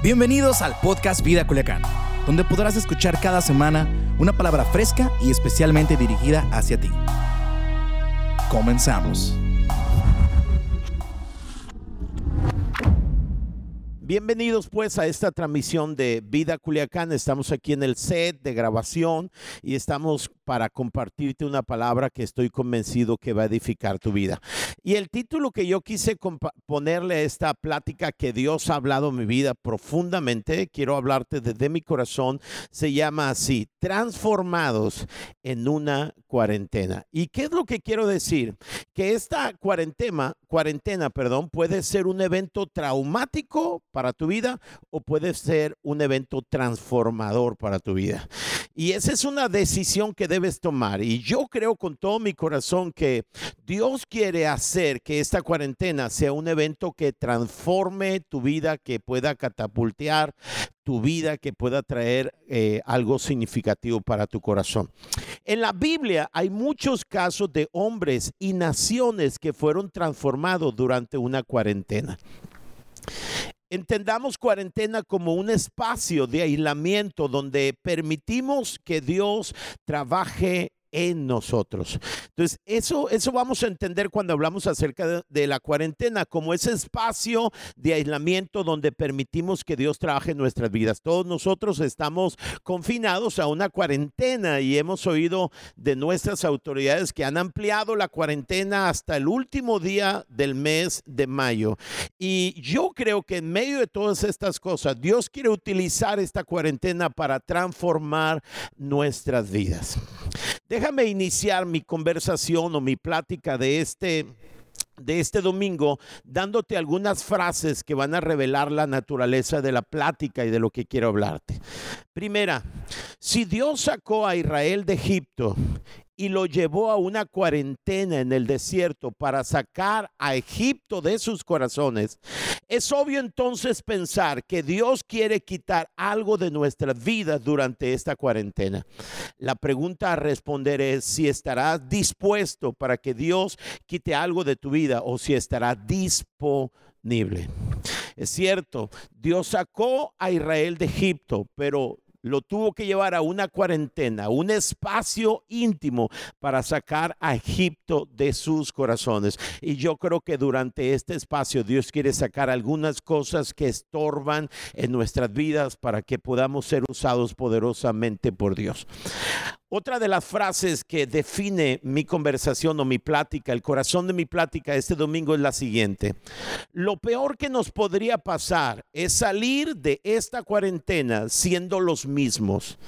Bienvenidos al podcast Vida Culiacán, donde podrás escuchar cada semana una palabra fresca y especialmente dirigida hacia ti. Comenzamos. Bienvenidos pues a esta transmisión de Vida Culiacán. Estamos aquí en el set de grabación y estamos para compartirte una palabra que estoy convencido que va a edificar tu vida. Y el título que yo quise ponerle a esta plática que Dios ha hablado en mi vida profundamente, quiero hablarte desde mi corazón, se llama así, transformados en una cuarentena. ¿Y qué es lo que quiero decir? Que esta cuarentena, puede ser un evento traumático para tu vida o puede ser un evento transformador para tu vida. Y esa es una decisión que debes tomar. Y yo creo con todo mi corazón que Dios quiere hacer que esta cuarentena sea un evento que transforme tu vida, que pueda catapultear tu vida, que pueda traer eh, algo significativo para tu corazón. En la Biblia hay muchos casos de hombres y naciones que fueron transformados durante una cuarentena. Entendamos cuarentena como un espacio de aislamiento donde permitimos que Dios trabaje en nosotros. Entonces, eso, eso vamos a entender cuando hablamos acerca de, la cuarentena, como ese espacio de aislamiento donde permitimos que Dios trabaje en nuestras vidas. Todos nosotros estamos confinados a una cuarentena y hemos oído de nuestras autoridades que han ampliado la cuarentena hasta el último día del mes de mayo. Y yo creo que en medio de todas estas cosas, Dios quiere utilizar esta cuarentena para transformar nuestras vidas. Déjame iniciar mi conversación o mi plática de este de este domingo dándote algunas frases que van a revelar la naturaleza de la plática y de lo que quiero hablarte. Primera, si Dios sacó a Israel de Egipto y lo llevó a una cuarentena en el desierto para sacar a Egipto de sus corazones, es obvio entonces pensar que Dios quiere quitar algo de nuestras vidas durante esta cuarentena. La pregunta a responder es si estarás dispuesto para que Dios quite algo de tu vida o si estarás disponible. Es cierto, Dios sacó a Israel de Egipto, pero lo tuvo que llevar a una cuarentena, un espacio íntimo para sacar a Egipto de sus corazones. Y yo creo que durante este espacio Dios quiere sacar algunas cosas que estorban en nuestras vidas para que podamos ser usados poderosamente por Dios. Otra de las frases que define mi conversación o mi plática, el corazón de mi plática este domingo es la siguiente. Lo peor que nos podría pasar es salir de esta cuarentena siendo los mismos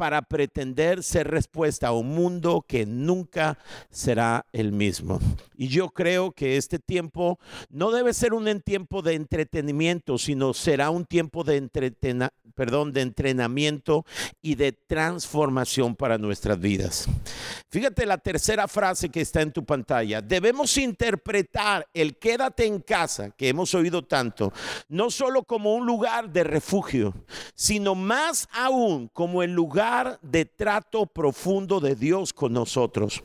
para pretender ser respuesta a un mundo que nunca será el mismo. Y yo creo que este tiempo no debe ser un tiempo de entretenimiento, sino será un tiempo de, perdón, de entrenamiento y de transformación para nuestras vidas. Fíjate la tercera frase que está en tu pantalla. Debemos interpretar el quédate en casa, que hemos oído tanto, no solo como un lugar de refugio, sino más aún como el lugar de trato profundo de Dios con nosotros,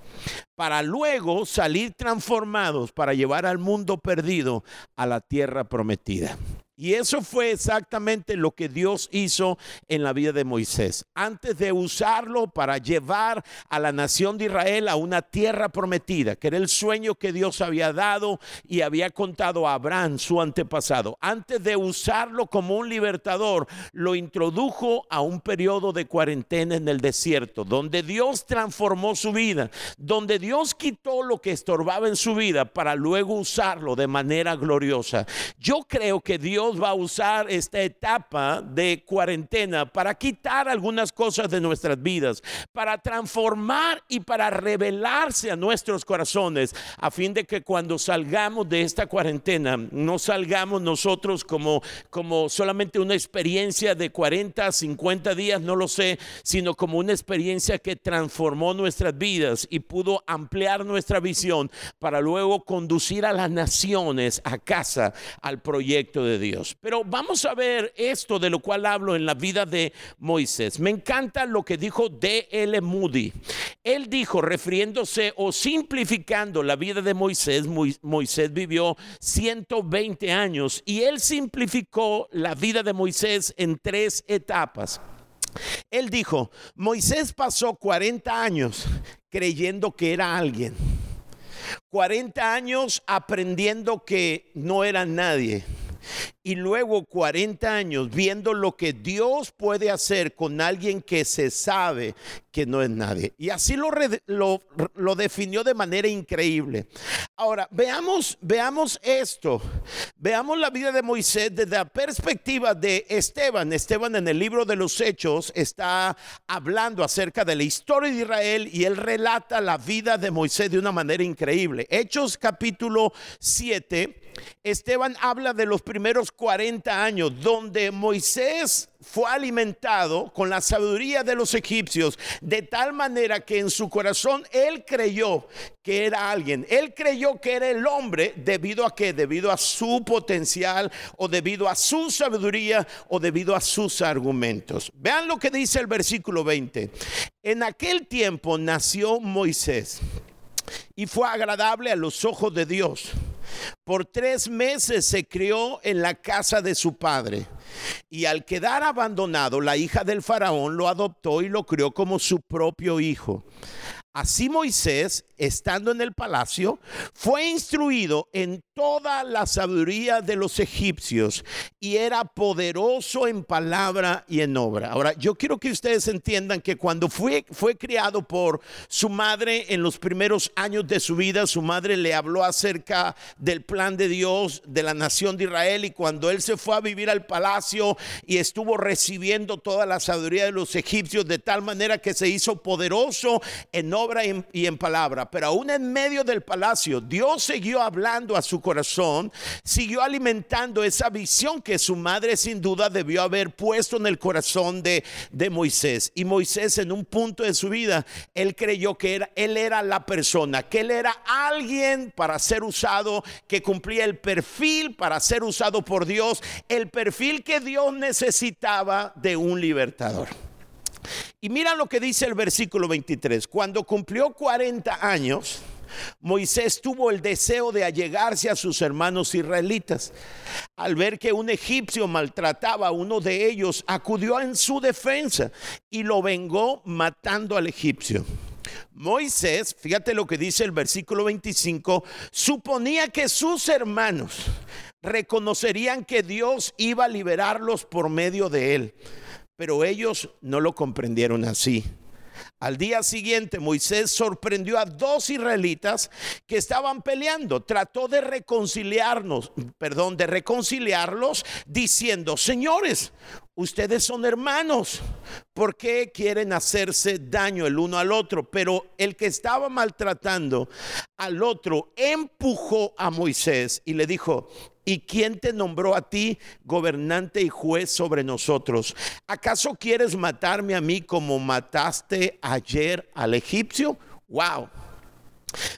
para luego salir transformados para llevar al mundo perdido a la tierra prometida. Y eso fue exactamente lo que Dios hizo en la vida de Moisés. Antes de usarlo para llevar a la nación de Israel a una tierra prometida, que era el sueño que Dios había dado y había contado a Abraham, su antepasado. Antes de usarlo como un libertador, lo introdujo a un periodo de cuarentena en el desierto, donde Dios transformó su vida, donde Dios quitó lo que estorbaba en su vida para luego usarlo de manera gloriosa. Yo creo que Dios va a usar esta etapa de cuarentena para quitar algunas cosas de nuestras vidas, para transformar y para revelarse a nuestros corazones, a fin de que cuando salgamos de esta cuarentena, no salgamos nosotros como, como solamente una experiencia de 40, 50 días, no lo sé, sino como una experiencia que transformó nuestras vidas y pudo ampliar nuestra visión para luego conducir a las naciones a casa al proyecto de Dios. Pero vamos a ver esto de lo cual hablo en la vida de Moisés. Me encanta lo que dijo D.L. Moody. Él dijo, refiriéndose o simplificando la vida de Moisés, Moisés vivió 120 años y él simplificó la vida de Moisés en tres etapas. Él dijo, Moisés pasó 40 años creyendo que era alguien. 40 años aprendiendo que no era nadie y luego 40 años viendo lo que Dios puede hacer con alguien que se sabe que no es nadie. Y así lo, lo, definió de manera increíble. Ahora, veamos, veamos esto. Veamos la vida de Moisés desde la perspectiva de Esteban. Esteban en el libro de los Hechos está hablando acerca de la historia de Israel y él relata la vida de Moisés de una manera increíble. Hechos capítulo 7 Esteban habla de los primeros 40 años donde Moisés fue alimentado con la sabiduría de los egipcios, de tal manera que en su corazón él creyó que era alguien. Él creyó que era el hombre debido a que, debido a su potencial o debido a su sabiduría o debido a sus argumentos. Vean lo que dice el versículo 20. En aquel tiempo nació Moisés y fue agradable a los ojos de Dios por tres meses se crió en la casa de su padre y al quedar abandonado, la hija del faraón lo adoptó y lo crió como su propio hijo. Así Moisés, estando en el palacio, fue instruido en toda la sabiduría de los egipcios y era poderoso en palabra y en obra. Ahora, yo quiero que ustedes entiendan que cuando fue, fue criado por su madre en los primeros años de su vida, su madre le habló acerca del plan de Dios, de la nación de Israel, y cuando él se fue a vivir al palacio y estuvo recibiendo toda la sabiduría de los egipcios de tal manera que se hizo poderoso en obra, y en palabra, pero aún en medio del palacio, Dios siguió hablando a su corazón, siguió alimentando esa visión que su madre sin duda debió haber puesto en el corazón de, de Moisés. Y Moisés en un punto de su vida, él creyó que él era la persona, que él era alguien para ser usado, que cumplía el perfil para ser usado por Dios, el perfil que Dios necesitaba de un libertador. Y mira lo que dice el versículo 23. Cuando cumplió 40 años, Moisés tuvo el deseo de allegarse a sus hermanos israelitas. Al ver que un egipcio maltrataba a uno de ellos, acudió en su defensa y lo vengó matando al egipcio. Moisés, fíjate lo que dice el versículo 25, suponía que sus hermanos reconocerían que Dios iba a liberarlos por medio de él. Pero ellos no lo comprendieron así. Al día siguiente Moisés sorprendió a dos israelitas que estaban peleando. Trató de reconciliarnos, perdón, de reconciliarlos diciendo, señores, ustedes son hermanos, ¿por qué quieren hacerse daño el uno al otro? Pero el que estaba maltratando al otro empujó a Moisés y le dijo, ¿Y quién te nombró a ti gobernante y juez sobre nosotros? ¿Acaso quieres matarme a mí como mataste ayer al egipcio? Wow.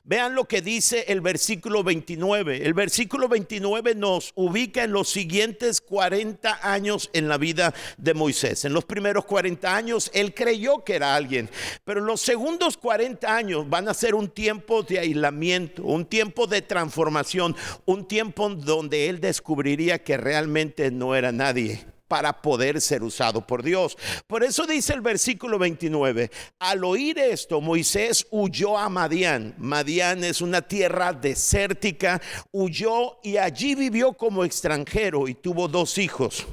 Vean lo que dice el versículo 29. El versículo 29 nos ubica en los siguientes 40 años en la vida de Moisés. En los primeros 40 años él creyó que era alguien, pero en los segundos 40 años van a ser un tiempo de aislamiento, un tiempo de transformación, un tiempo donde él descubriría que realmente no era nadie para poder ser usado por Dios. Por eso dice el versículo 29, al oír esto, Moisés huyó a Madián. Madián es una tierra desértica, huyó y allí vivió como extranjero y tuvo dos hijos.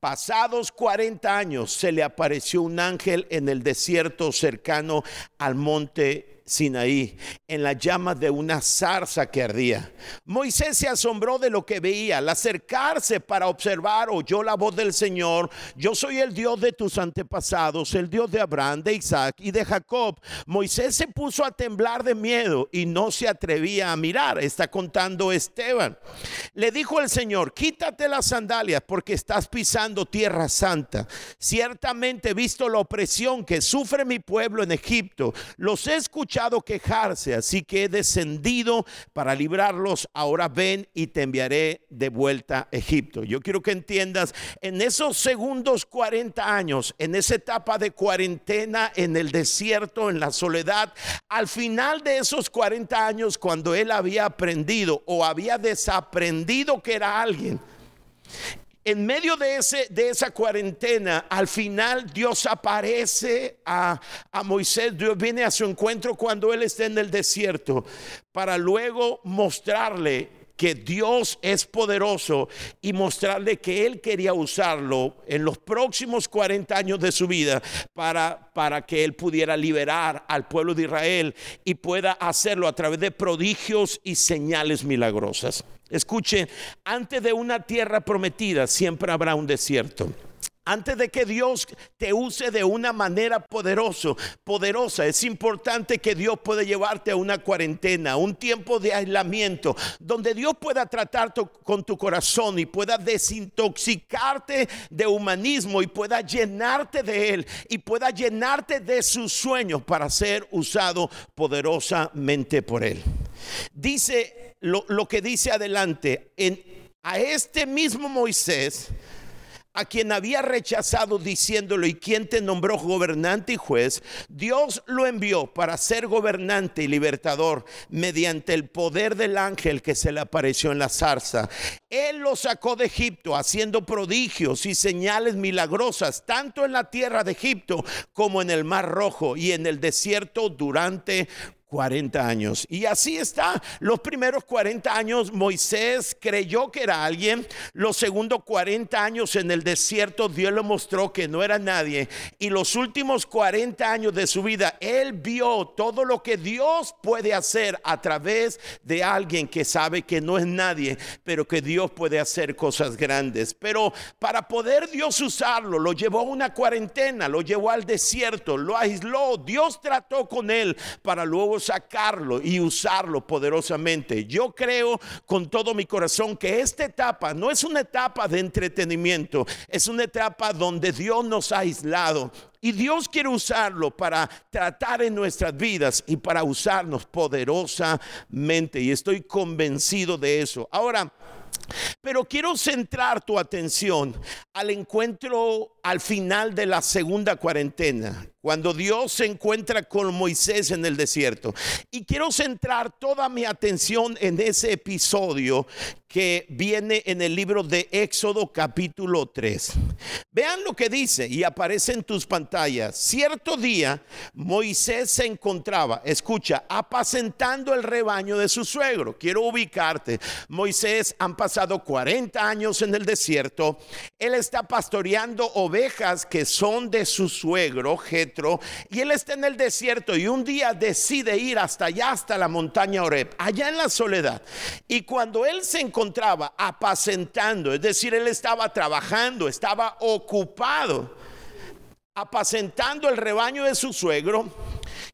Pasados 40 años se le apareció un ángel en el desierto cercano al monte Sinaí, en la llama de una zarza que ardía. Moisés se asombró de lo que veía. Al acercarse para observar, oyó la voz del Señor. Yo soy el Dios de tus antepasados, el Dios de Abraham, de Isaac y de Jacob. Moisés se puso a temblar de miedo y no se atrevía a mirar. Está contando Esteban. Le dijo el Señor, quítate las sandalias porque estás pisando tierra santa. Ciertamente he visto la opresión que sufre mi pueblo en Egipto. Los he escuchado quejarse, así que he descendido para librarlos. Ahora ven y te enviaré de vuelta a Egipto. Yo quiero que entiendas, en esos segundos 40 años, en esa etapa de cuarentena en el desierto, en la soledad, al final de esos 40 años, cuando él había aprendido o había desaprendido que era alguien, en medio de, ese, de esa cuarentena, al final Dios aparece a, a, Moisés, Dios viene a su encuentro cuando él está en el desierto, para luego mostrarle que Dios es poderoso y mostrarle que Él quería usarlo en los próximos 40 años de su vida para, para que Él pudiera liberar al pueblo de Israel y pueda hacerlo a través de prodigios y señales milagrosas. Escuche, antes de una tierra prometida siempre habrá un desierto. Antes de que Dios te use de una manera poderoso, poderosa, es importante que Dios pueda llevarte a una cuarentena, un tiempo de aislamiento, donde Dios pueda tratar con tu corazón y pueda desintoxicarte de humanismo y pueda llenarte de Él y pueda llenarte de sus sueños para ser usado poderosamente por Él. Dice lo, lo que dice adelante, en, a este mismo Moisés, a quien había rechazado diciéndolo, ¿y quién te nombró gobernante y juez? Dios lo envió para ser gobernante y libertador mediante el poder del ángel que se le apareció en la zarza. Él lo sacó de Egipto haciendo prodigios y señales milagrosas, tanto en la tierra de Egipto como en el mar rojo y en el desierto durante 40 años. Y así está. Los primeros 40 años Moisés creyó que era alguien. Los segundos 40 años en el desierto Dios le mostró que no era nadie. Y los últimos 40 años de su vida él vio todo lo que Dios puede hacer a través de alguien que sabe que no es nadie, pero que Dios puede hacer cosas grandes. Pero para poder Dios usarlo, lo llevó a una cuarentena, lo llevó al desierto, lo aisló. Dios trató con él para luego sacarlo y usarlo poderosamente. Yo creo con todo mi corazón que esta etapa no es una etapa de entretenimiento, es una etapa donde Dios nos ha aislado. Y Dios quiere usarlo para tratar en nuestras vidas y para usarnos poderosamente. Y estoy convencido de eso. Ahora, pero quiero centrar tu atención al encuentro al final de la segunda cuarentena, cuando Dios se encuentra con Moisés en el desierto. Y quiero centrar toda mi atención en ese episodio que viene en el libro de Éxodo capítulo 3. Vean lo que dice y aparece en tus pantallas. Cierto día Moisés se encontraba, escucha, apacentando el rebaño de su suegro. Quiero ubicarte. Moisés han pasado 40 años en el desierto. Él está pastoreando ovejas que son de su suegro, Y él está en el desierto y un día decide ir hasta allá, hasta la montaña Oreb, allá en la soledad. Y cuando él se encontraba apacentando, es decir, él estaba trabajando, estaba ocupado, apacentando el rebaño de su suegro,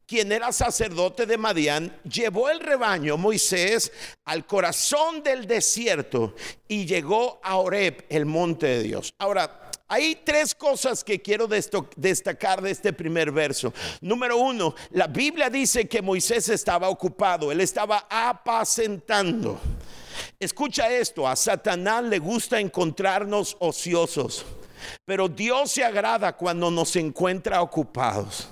quien era sacerdote de Madián, llevó el rebaño Moisés al corazón del desierto y llegó a Oreb, el monte de Dios. Ahora, hay tres cosas que quiero destacar de este primer verso. Número uno, la Biblia dice que Moisés estaba ocupado, él estaba apacentando. Escucha esto, a Satanás le gusta encontrarnos ociosos, pero Dios se agrada cuando nos encuentra ocupados.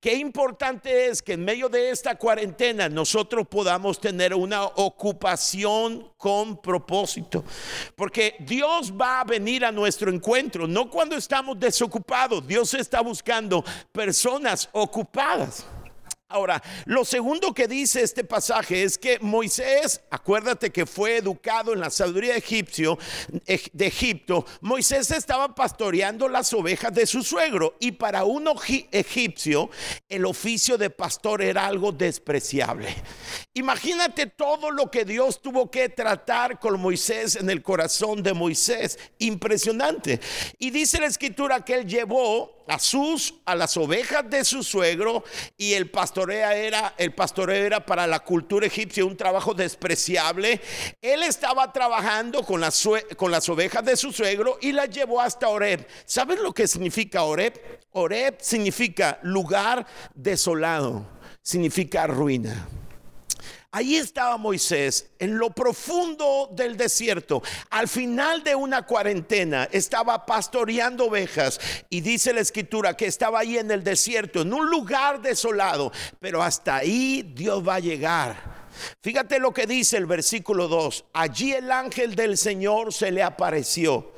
Qué importante es que en medio de esta cuarentena nosotros podamos tener una ocupación con propósito. Porque Dios va a venir a nuestro encuentro, no cuando estamos desocupados. Dios está buscando personas ocupadas. Ahora, lo segundo que dice este pasaje es que Moisés, acuérdate que fue educado en la sabiduría egipcio, de Egipto, Moisés estaba pastoreando las ovejas de su suegro y para un egipcio el oficio de pastor era algo despreciable. Imagínate todo lo que Dios tuvo que tratar con Moisés en el corazón de Moisés, impresionante. Y dice la escritura que él llevó a sus a las ovejas de su suegro y el pastoreo era el pastoreo era para la cultura egipcia un trabajo despreciable. Él estaba trabajando con las con las ovejas de su suegro y las llevó hasta Oreb. ¿Sabes lo que significa Oreb? Oreb significa lugar desolado significa ruina. Ahí estaba Moisés en lo profundo del desierto. Al final de una cuarentena estaba pastoreando ovejas y dice la escritura que estaba ahí en el desierto, en un lugar desolado. Pero hasta ahí Dios va a llegar. Fíjate lo que dice el versículo 2. Allí el ángel del Señor se le apareció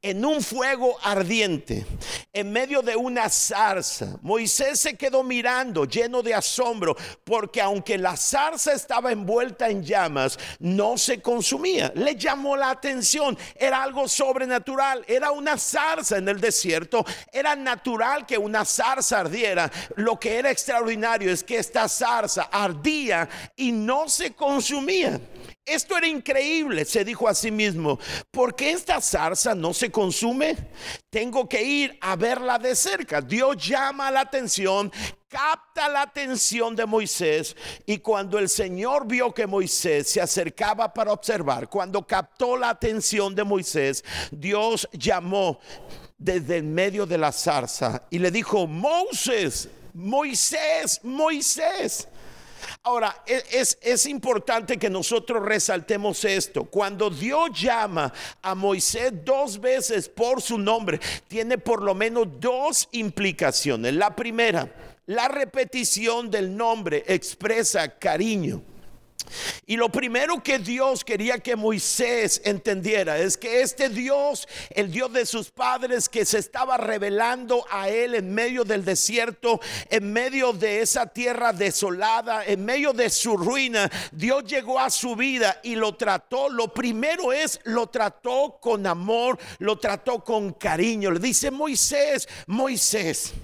en un fuego ardiente, en medio de una zarza. Moisés se quedó mirando lleno de asombro, porque aunque la zarza estaba envuelta en llamas, no se consumía. Le llamó la atención, era algo sobrenatural, era una zarza en el desierto, era natural que una zarza ardiera. Lo que era extraordinario es que esta zarza ardía y no se consumía. Esto era increíble, se dijo a sí mismo. ¿Por qué esta zarza no se consume? Tengo que ir a verla de cerca. Dios llama la atención, capta la atención de Moisés y cuando el Señor vio que Moisés se acercaba para observar, cuando captó la atención de Moisés, Dios llamó desde el medio de la zarza y le dijo, Moisés, Moisés, Moisés. Ahora, e, es, es, importante que nosotros resaltemos esto. Cuando Dios llama a Moisés dos veces por su nombre, tiene por lo menos dos implicaciones. La primera, la repetición del nombre expresa cariño. Y lo primero que Dios quería que Moisés entendiera es que este Dios, el Dios de sus padres que se estaba revelando a él en medio del desierto, en medio de esa tierra desolada, en medio de su ruina, Dios llegó a su vida y lo trató. Lo primero es, lo trató con amor, lo trató con cariño. Le dice Moisés, Moisés.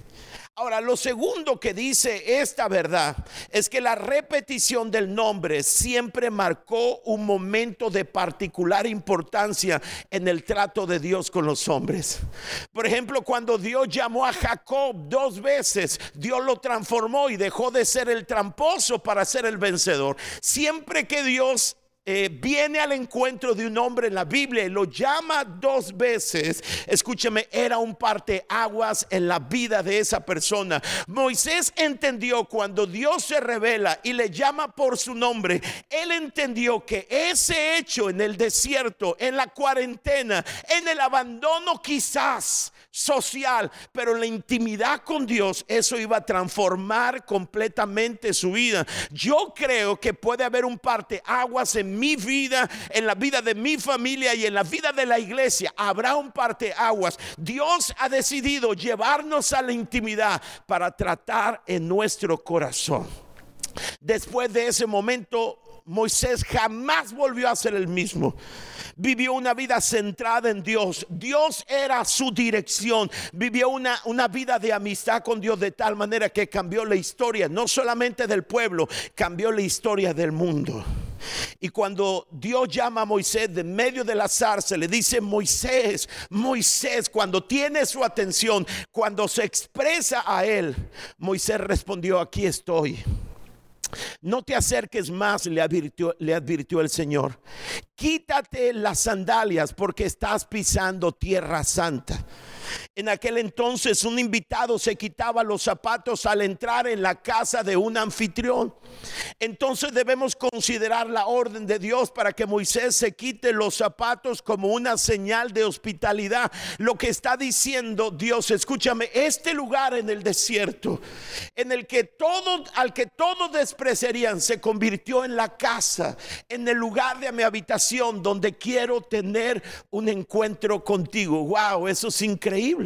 Ahora, lo segundo que dice esta verdad es que la repetición del nombre siempre marcó un momento de particular importancia en el trato de Dios con los hombres. Por ejemplo, cuando Dios llamó a Jacob dos veces, Dios lo transformó y dejó de ser el tramposo para ser el vencedor. Siempre que Dios eh, viene al encuentro de un hombre en la Biblia lo llama dos veces, escúcheme, era un parte aguas en la vida de esa persona. Moisés entendió cuando Dios se revela y le llama por su nombre, él entendió que ese hecho en el desierto, en la cuarentena, en el abandono quizás social, pero la intimidad con Dios, eso iba a transformar completamente su vida. Yo creo que puede haber un parte aguas en mi vida, en la vida de mi familia y en la vida de la iglesia. Habrá un parte aguas. Dios ha decidido llevarnos a la intimidad para tratar en nuestro corazón. Después de ese momento, Moisés jamás volvió a ser el mismo. Vivió una vida centrada en Dios. Dios era su dirección. Vivió una, una vida de amistad con Dios de tal manera que cambió la historia, no solamente del pueblo, cambió la historia del mundo. Y cuando Dios llama a Moisés de medio de la zarza, le dice Moisés, Moisés, cuando tiene su atención, cuando se expresa a él, Moisés respondió, aquí estoy. No te acerques más, le advirtió, el Señor. Quítate las sandalias porque estás pisando tierra santa. En aquel entonces un invitado se quitaba los zapatos al entrar en la casa de un anfitrión. Entonces debemos considerar la orden de Dios para que Moisés se quite los zapatos como una señal de hospitalidad. Lo que está diciendo Dios, escúchame, este lugar en el desierto, en el que todo, al que todos despreciarían, se convirtió en la casa, en el lugar de mi habitación donde quiero tener un encuentro contigo. Wow, eso es increíble.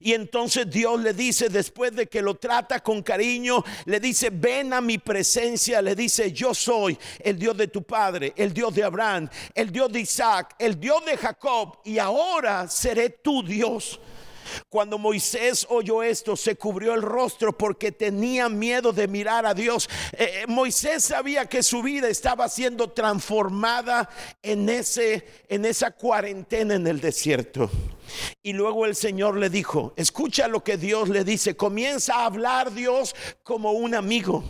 Y entonces Dios le dice, después de que lo trata con cariño, le dice, ven a mi presencia, le dice, yo soy el Dios de tu padre, el Dios de Abraham, el Dios de Isaac, el Dios de Jacob, y ahora seré tu Dios. Cuando Moisés oyó esto, se cubrió el rostro porque tenía miedo de mirar a Dios. Eh, eh, Moisés sabía que su vida estaba siendo transformada en, ese, en esa cuarentena en el desierto. Y luego el Señor le dijo, escucha lo que Dios le dice, comienza a hablar Dios como un amigo.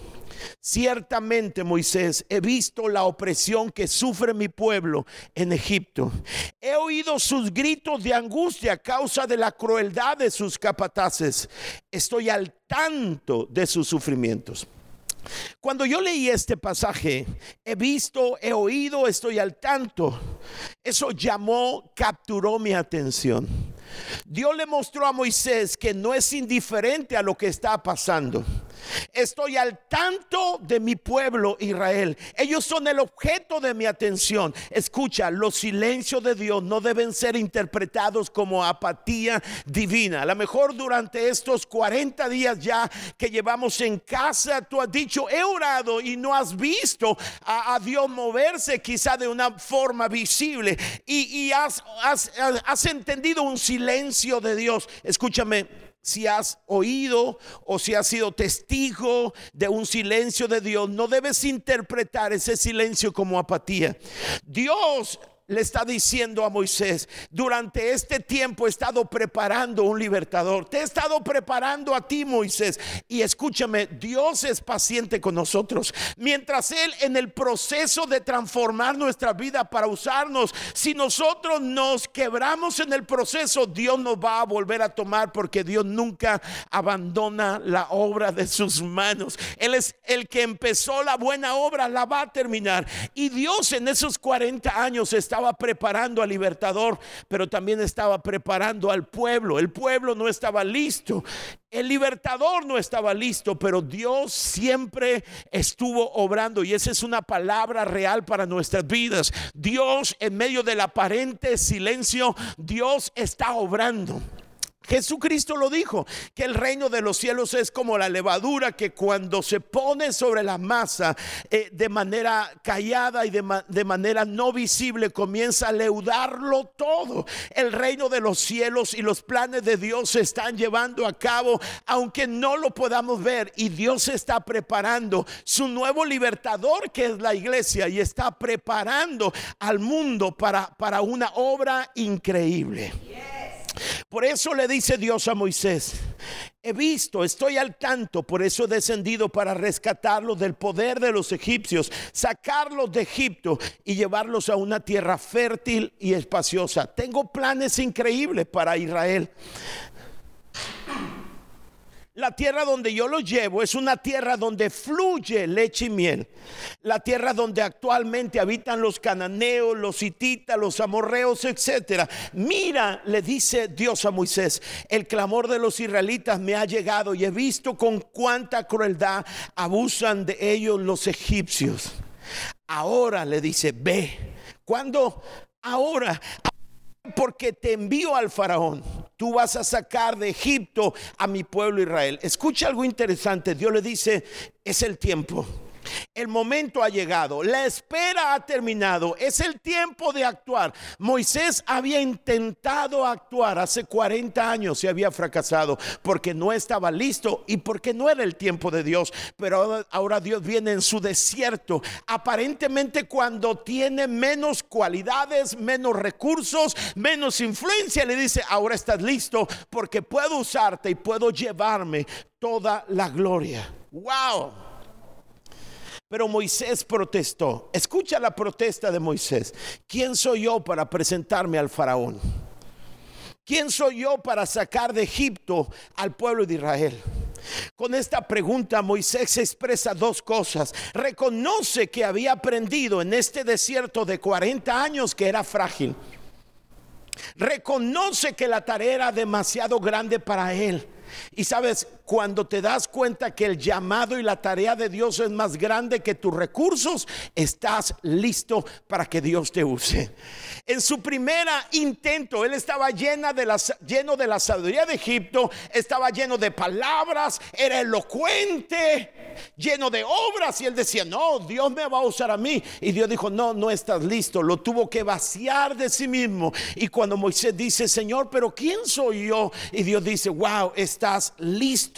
Ciertamente, Moisés, he visto la opresión que sufre mi pueblo en Egipto. He oído sus gritos de angustia a causa de la crueldad de sus capataces. Estoy al tanto de sus sufrimientos. Cuando yo leí este pasaje, he visto, he oído, estoy al tanto. Eso llamó, capturó mi atención. Dios le mostró a Moisés que no es indiferente a lo que está pasando. Estoy al tanto de mi pueblo Israel. Ellos son el objeto de mi atención. Escucha, los silencios de Dios no deben ser interpretados como apatía divina. A lo mejor durante estos 40 días ya que llevamos en casa, tú has dicho, he orado y no has visto a, Dios moverse quizá de una forma visible y, has, has entendido un silencio de Dios. Escúchame si has oído o si has sido testigo de un silencio de Dios, no debes interpretar ese silencio como apatía. Dios le está diciendo a Moisés, durante este tiempo he estado preparando un libertador, te he estado preparando a ti Moisés. Y escúchame, Dios es paciente con nosotros. Mientras Él en el proceso de transformar nuestra vida para usarnos, si nosotros nos quebramos en el proceso, Dios nos va a volver a tomar porque Dios nunca abandona la obra de sus manos. Él es el que empezó la buena obra, la va a terminar. Y Dios en esos 40 años está estaba preparando al libertador, pero también estaba preparando al pueblo. El pueblo no estaba listo. El libertador no estaba listo, pero Dios siempre estuvo obrando y esa es una palabra real para nuestras vidas. Dios en medio del aparente silencio, Dios está obrando. Jesucristo lo dijo, que el reino de los cielos es como la levadura que cuando se pone sobre la masa eh, de manera callada y de, de manera no visible comienza a leudarlo todo. El reino de los cielos y los planes de Dios se están llevando a cabo, aunque no lo podamos ver. Y Dios está preparando su nuevo libertador que es la iglesia y está preparando al mundo para, para una obra increíble. Por eso le dice Dios a Moisés, he visto, estoy al tanto, por eso he descendido para rescatarlos del poder de los egipcios, sacarlos de Egipto y llevarlos a una tierra fértil y espaciosa. Tengo planes increíbles para Israel. La tierra donde yo los llevo es una tierra donde fluye leche y miel. La tierra donde actualmente habitan los cananeos, los hititas, los amorreos, etcétera. Mira, le dice Dios a Moisés, el clamor de los israelitas me ha llegado y he visto con cuánta crueldad abusan de ellos los egipcios. Ahora le dice, ve. Cuando ahora porque te envío al faraón. Tú vas a sacar de Egipto a mi pueblo Israel. Escucha algo interesante. Dios le dice, es el tiempo. El momento ha llegado, la espera ha terminado, es el tiempo de actuar. Moisés había intentado actuar hace 40 años y había fracasado porque no estaba listo y porque no era el tiempo de Dios. Pero ahora Dios viene en su desierto, aparentemente cuando tiene menos cualidades, menos recursos, menos influencia, le dice, ahora estás listo porque puedo usarte y puedo llevarme toda la gloria. Wow. Pero Moisés protestó. Escucha la protesta de Moisés. ¿Quién soy yo para presentarme al faraón? ¿Quién soy yo para sacar de Egipto al pueblo de Israel? Con esta pregunta Moisés expresa dos cosas. Reconoce que había aprendido en este desierto de 40 años que era frágil. Reconoce que la tarea era demasiado grande para él. Y sabes, cuando te das cuenta que el llamado y la tarea de Dios es más grande que tus recursos, estás listo para que Dios te use. En su primera intento, él estaba lleno de la sabiduría de Egipto, estaba lleno de palabras, era elocuente, lleno de obras. Y él decía, no, Dios me va a usar a mí. Y Dios dijo, no, no estás listo. Lo tuvo que vaciar de sí mismo. Y cuando Moisés dice, Señor, pero ¿quién soy yo? Y Dios dice, wow, estás listo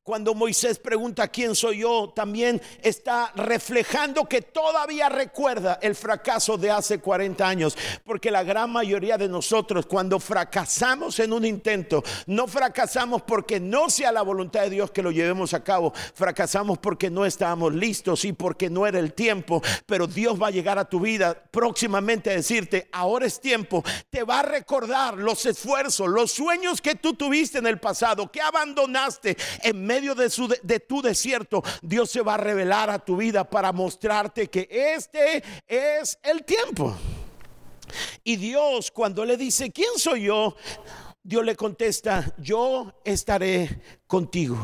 cuando Moisés pregunta quién soy yo, también está reflejando que todavía recuerda el fracaso de hace 40 años, porque la gran mayoría de nosotros cuando fracasamos en un intento, no fracasamos porque no sea la voluntad de Dios que lo llevemos a cabo, fracasamos porque no estábamos listos y porque no era el tiempo, pero Dios va a llegar a tu vida próximamente a decirte, ahora es tiempo, te va a recordar los esfuerzos, los sueños que tú tuviste en el pasado, que abandonaste en medio de, su, de tu desierto, Dios se va a revelar a tu vida para mostrarte que este es el tiempo. Y Dios cuando le dice, ¿quién soy yo? Dios le contesta, yo estaré contigo.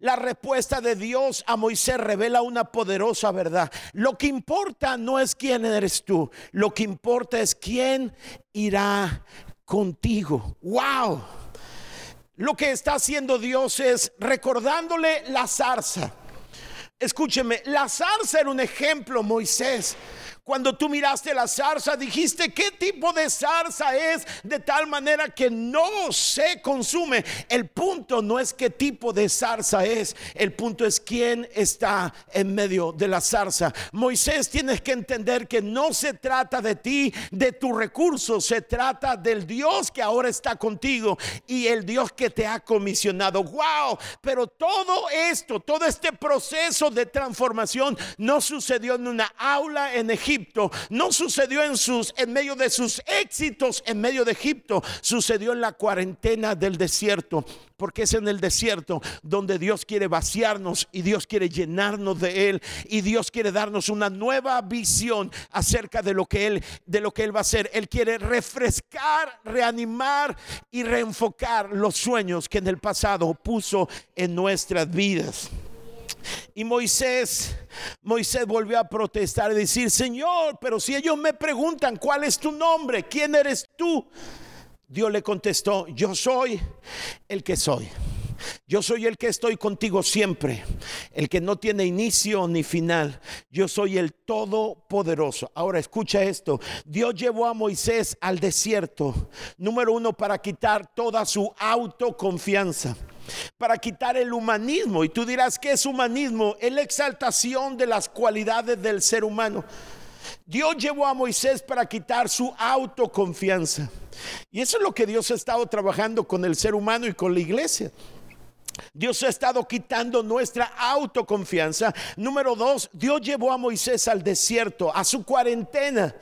La respuesta de Dios a Moisés revela una poderosa verdad. Lo que importa no es quién eres tú, lo que importa es quién irá contigo. ¡Wow! Lo que está haciendo Dios es recordándole la zarza. Escúcheme, la zarza era un ejemplo, Moisés. Cuando tú miraste la zarza, dijiste, ¿qué tipo de zarza es? De tal manera que no se consume. El punto no es qué tipo de zarza es, el punto es quién está en medio de la zarza. Moisés, tienes que entender que no se trata de ti, de tu recurso, se trata del Dios que ahora está contigo y el Dios que te ha comisionado. ¡Wow! Pero todo esto, todo este proceso de transformación no sucedió en una aula en Egipto no sucedió en sus en medio de sus éxitos en medio de Egipto, sucedió en la cuarentena del desierto, porque es en el desierto donde Dios quiere vaciarnos y Dios quiere llenarnos de él y Dios quiere darnos una nueva visión acerca de lo que él de lo que él va a hacer. Él quiere refrescar, reanimar y reenfocar los sueños que en el pasado puso en nuestras vidas. Y Moisés, Moisés volvió a protestar y decir, Señor, pero si ellos me preguntan, ¿cuál es tu nombre? ¿Quién eres tú? Dios le contestó, yo soy el que soy. Yo soy el que estoy contigo siempre, el que no tiene inicio ni final. Yo soy el todopoderoso. Ahora escucha esto. Dios llevó a Moisés al desierto, número uno, para quitar toda su autoconfianza para quitar el humanismo. Y tú dirás, ¿qué es humanismo? Es la exaltación de las cualidades del ser humano. Dios llevó a Moisés para quitar su autoconfianza. Y eso es lo que Dios ha estado trabajando con el ser humano y con la iglesia. Dios ha estado quitando nuestra autoconfianza. Número dos, Dios llevó a Moisés al desierto, a su cuarentena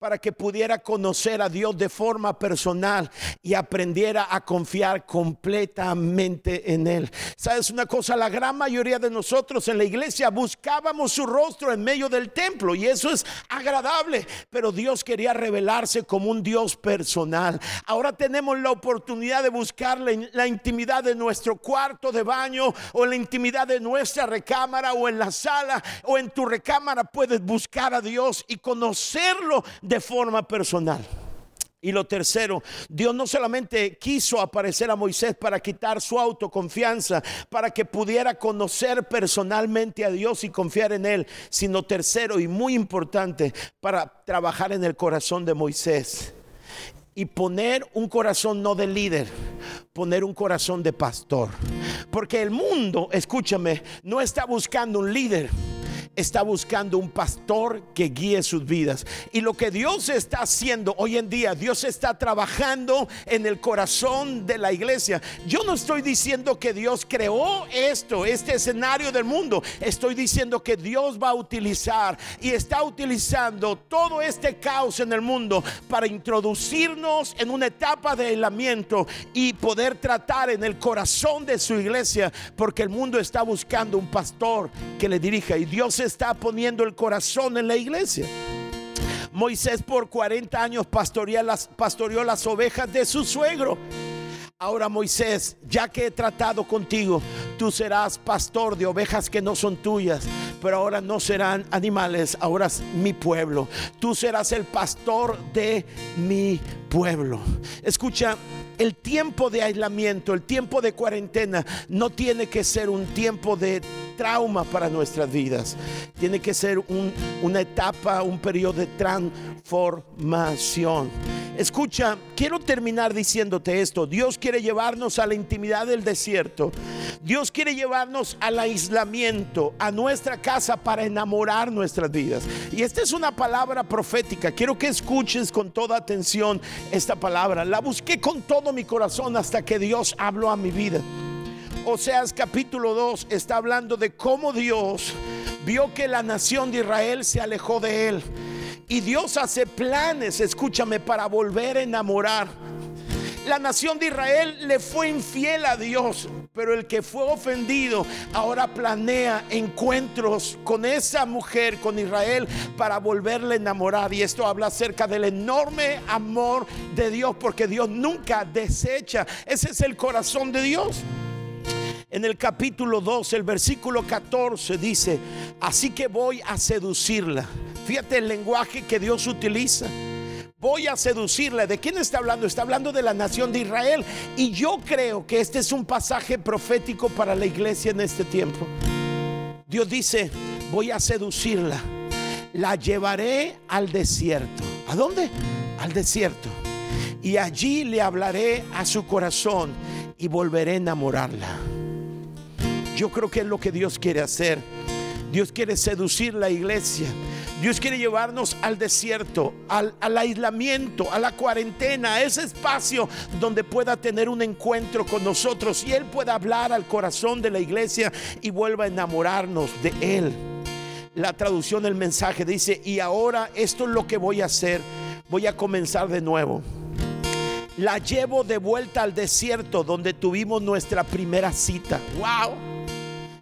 para que pudiera conocer a Dios de forma personal y aprendiera a confiar completamente en Él. ¿Sabes una cosa? La gran mayoría de nosotros en la iglesia buscábamos su rostro en medio del templo y eso es agradable, pero Dios quería revelarse como un Dios personal. Ahora tenemos la oportunidad de buscar la, intimidad de nuestro cuarto de baño o en la intimidad de nuestra recámara o en la sala o en tu recámara puedes buscar a Dios y conocerlo de forma personal. Y lo tercero, Dios no solamente quiso aparecer a Moisés para quitar su autoconfianza, para que pudiera conocer personalmente a Dios y confiar en Él, sino tercero y muy importante, para trabajar en el corazón de Moisés y poner un corazón no de líder, poner un corazón de pastor. Porque el mundo, escúchame, no está buscando un líder está buscando un pastor que guíe sus vidas. Y lo que Dios está haciendo hoy en día, Dios está trabajando en el corazón de la iglesia. Yo no estoy diciendo que Dios creó esto, este escenario del mundo. Estoy diciendo que Dios va a utilizar y está utilizando todo este caos en el mundo para introducirnos en una etapa de aislamiento y poder tratar en el corazón de su iglesia, porque el mundo está buscando un pastor que le dirija y Dios está poniendo el corazón en la iglesia. Moisés por 40 años pastoreó las, pastoreó las ovejas de su suegro. Ahora Moisés, ya que he tratado contigo, tú serás pastor de ovejas que no son tuyas, pero ahora no serán animales, ahora es mi pueblo. Tú serás el pastor de mi pueblo. Escucha, el tiempo de aislamiento, el tiempo de cuarentena, no tiene que ser un tiempo de trauma para nuestras vidas. Tiene que ser una etapa, un periodo de transformación. Escucha, quiero terminar diciéndote esto. Dios quiere llevarnos a la intimidad del desierto. Dios quiere llevarnos al aislamiento, a nuestra casa para enamorar nuestras vidas. Y esta es una palabra profética. Quiero que escuches con toda atención esta palabra. La busqué con todo mi corazón hasta que Dios habló a mi vida. Oseas capítulo 2 está hablando de cómo Dios vio que la nación de Israel se alejó de él. Y Dios hace planes, escúchame, para volver a enamorar. La nación de Israel le fue infiel a Dios. Pero el que fue ofendido ahora planea encuentros con esa mujer, con Israel, para volverle a enamorar. Y esto habla acerca del enorme amor de Dios, porque Dios nunca desecha. Ese es el corazón de Dios. En el capítulo 2, el versículo 14 dice, así que voy a seducirla. Fíjate el lenguaje que Dios utiliza. Voy a seducirla. ¿De quién está hablando? Está hablando de la nación de Israel. Y yo creo que este es un pasaje profético para la iglesia en este tiempo. Dios dice, voy a seducirla. La llevaré al desierto. ¿A dónde? Al desierto. Y allí le hablaré a su corazón y volveré a enamorarla. Yo creo que es lo que Dios quiere hacer. Dios quiere seducir la iglesia. Dios quiere llevarnos al desierto, al, aislamiento, a la cuarentena, a ese espacio donde pueda tener un encuentro con nosotros y Él pueda hablar al corazón de la iglesia y vuelva a enamorarnos de Él. La traducción del mensaje dice, y ahora esto es lo que voy a hacer, voy a comenzar de nuevo. La llevo de vuelta al desierto donde tuvimos nuestra primera cita. ¡Wow!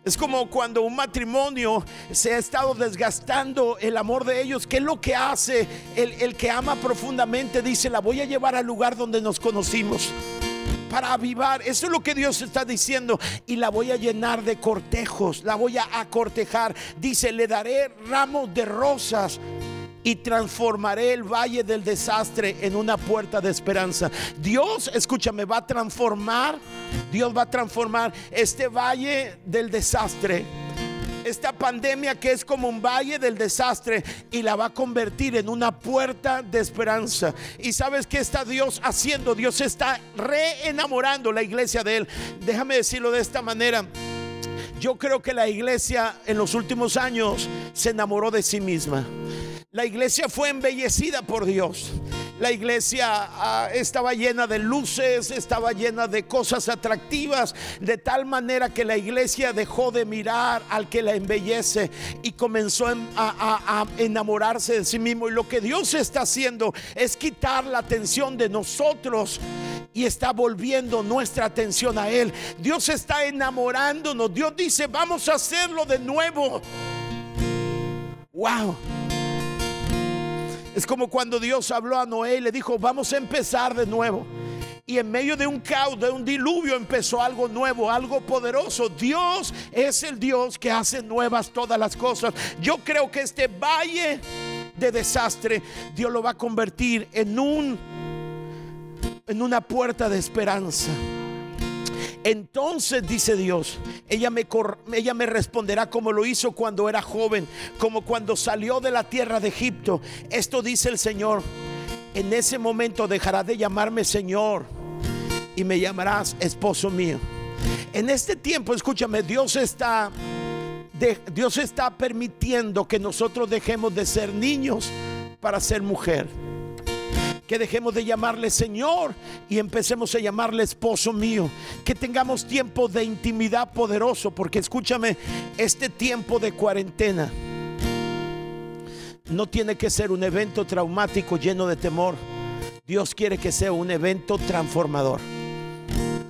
Es como cuando un matrimonio se ha estado desgastando el amor de ellos. ¿Qué es lo que hace el, el que ama profundamente? Dice, la voy a llevar al lugar donde nos conocimos para avivar. Eso es lo que Dios está diciendo. Y la voy a llenar de cortejos, la voy a cortejar. Dice, le daré ramos de rosas y transformaré el valle del desastre en una puerta de esperanza. Dios, escúchame, va a transformar, Dios va a transformar este valle del desastre esta pandemia que es como un valle del desastre y la va a convertir en una puerta de esperanza. Y sabes que está Dios haciendo, Dios está reenamorando la iglesia de él. Déjame decirlo de esta manera. Yo creo que la iglesia en los últimos años se enamoró de sí misma. La iglesia fue embellecida por Dios. La iglesia ah, estaba llena de luces, estaba llena de cosas atractivas, de tal manera que la iglesia dejó de mirar al que la embellece y comenzó a, a enamorarse de sí mismo. Y lo que Dios está haciendo es quitar la atención de nosotros y está volviendo nuestra atención a Él. Dios está enamorándonos. Dios dice, vamos a hacerlo de nuevo. Wow. Es como cuando Dios habló a Noé y le dijo, vamos a empezar de nuevo. Y en medio de un caos, de un diluvio, empezó algo nuevo, algo poderoso. Dios es el Dios que hace nuevas todas las cosas. Yo creo que este valle de desastre, Dios lo va a convertir en un en una puerta de esperanza. Entonces dice Dios, ella me, ella me responderá como lo hizo cuando era joven, como cuando salió de la tierra de Egipto. Esto dice el Señor, en ese momento dejará de llamarme Señor y me llamarás esposo mío. En este tiempo, escúchame, Dios está, Dios está permitiendo que nosotros dejemos de ser niños para ser mujer que dejemos de llamarle Señor y empecemos a llamarle esposo mío, que tengamos tiempo de intimidad poderoso, porque escúchame, este tiempo de cuarentena no tiene que ser un evento traumático lleno de temor. Dios quiere que sea un evento transformador.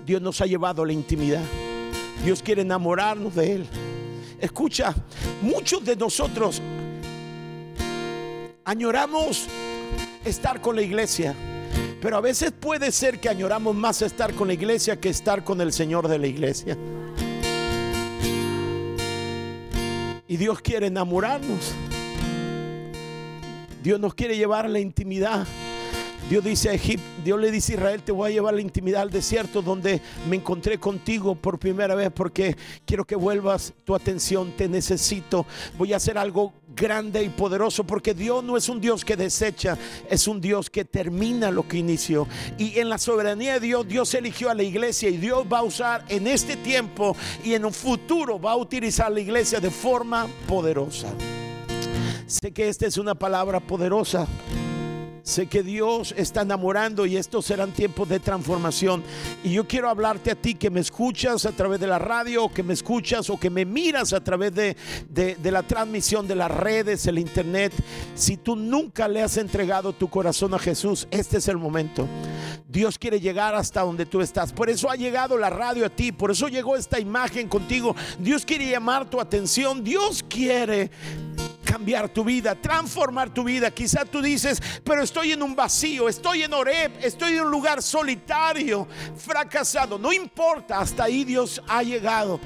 Dios nos ha llevado a la intimidad. Dios quiere enamorarnos de Él. Escucha, muchos de nosotros añoramos estar con la iglesia. Pero a veces puede ser que añoramos más estar con la iglesia que estar con el Señor de la iglesia. Y Dios quiere enamorarnos. Dios nos quiere llevar a la intimidad. Dios dice a Egipto, Dios le dice a Israel, te voy a llevar a la intimidad al desierto donde me encontré contigo por primera vez porque quiero que vuelvas tu atención, te necesito. Voy a hacer algo grande y poderoso porque Dios no es un Dios que desecha, es un Dios que termina lo que inició. Y en la soberanía de Dios, Dios eligió a la iglesia y Dios va a usar en este tiempo y en un futuro va a utilizar la iglesia de forma poderosa. Sé que esta es una palabra poderosa Sé que Dios está enamorando y estos serán tiempos de transformación. Y yo quiero hablarte a ti que me escuchas a través de la radio, o que me escuchas o que me miras a través de, de, la transmisión de las redes, el internet. Si tú nunca le has entregado tu corazón a Jesús, este es el momento. Dios quiere llegar hasta donde tú estás. Por eso ha llegado la radio a ti. Por eso llegó esta imagen contigo. Dios quiere llamar tu atención. Dios quiere cambiar tu vida, transformar tu vida. Quizá tú dices, pero estoy en un vacío, estoy en Oreb, estoy en un lugar solitario, fracasado. No importa, hasta ahí Dios ha llegado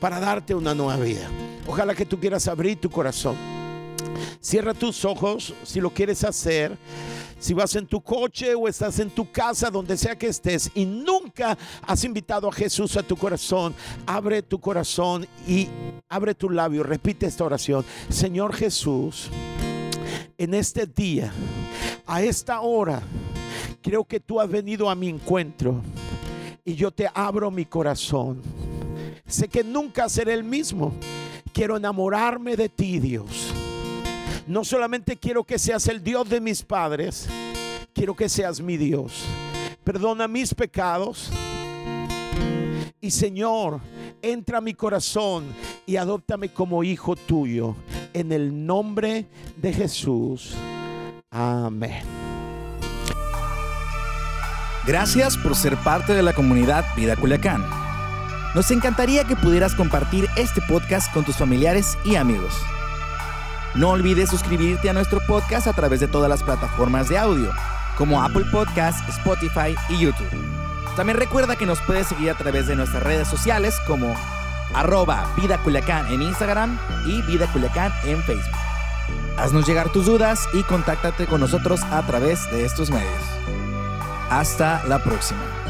para darte una nueva vida. Ojalá que tú quieras abrir tu corazón. Cierra tus ojos si lo quieres hacer. Si vas en tu coche o estás en tu casa, donde sea que estés, y nunca has invitado a Jesús a tu corazón, abre tu corazón y abre tu labio. Repite esta oración. Señor Jesús, en este día, a esta hora, creo que tú has venido a mi encuentro y yo te abro mi corazón. Sé que nunca seré el mismo. Quiero enamorarme de ti, Dios. No solamente quiero que seas el Dios de mis padres, quiero que seas mi Dios. Perdona mis pecados. Y Señor, entra a mi corazón y adóptame como hijo tuyo. En el nombre de Jesús. Amén. Gracias por ser parte de la comunidad Vida Culiacán. Nos encantaría que pudieras compartir este podcast con tus familiares y amigos. No olvides suscribirte a nuestro podcast a través de todas las plataformas de audio, como Apple Podcast, Spotify y YouTube. También recuerda que nos puedes seguir a través de nuestras redes sociales como arroba Vida Culiacán en Instagram y Vida Culiacán en Facebook. Haznos llegar tus dudas y contáctate con nosotros a través de estos medios. Hasta la próxima.